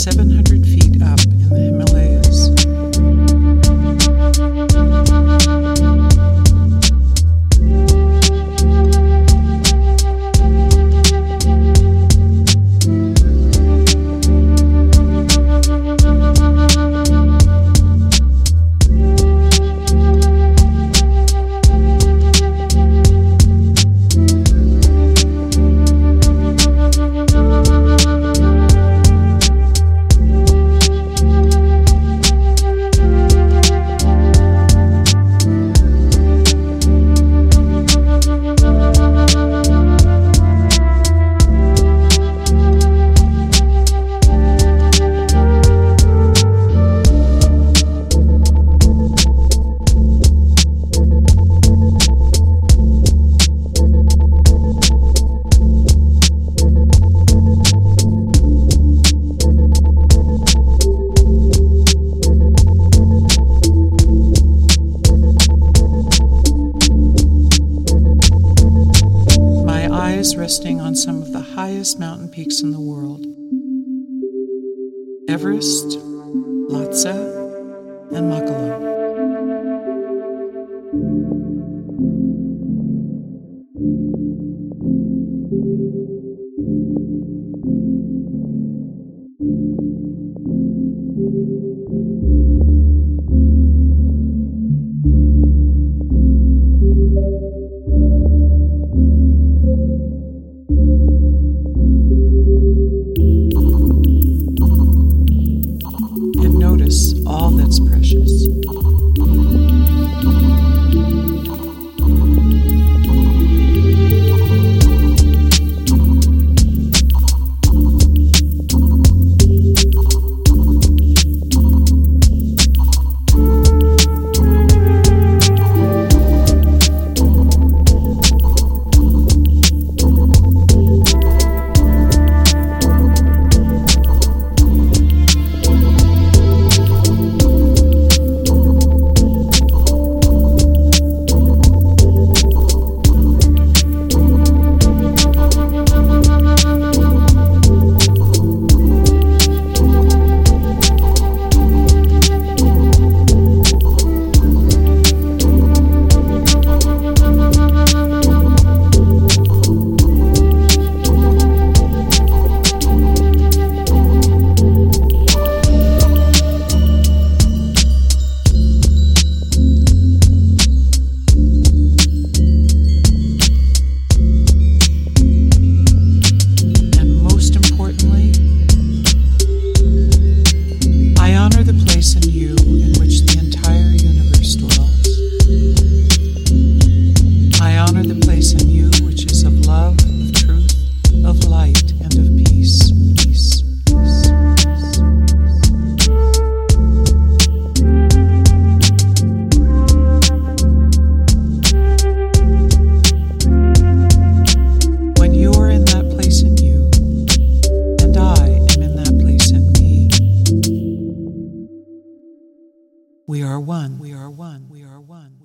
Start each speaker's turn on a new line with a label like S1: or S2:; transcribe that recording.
S1: 700 resting on some of the highest mountain peaks in the world Everest, Lhotse, and Makalu. We are one. We are one. We are one.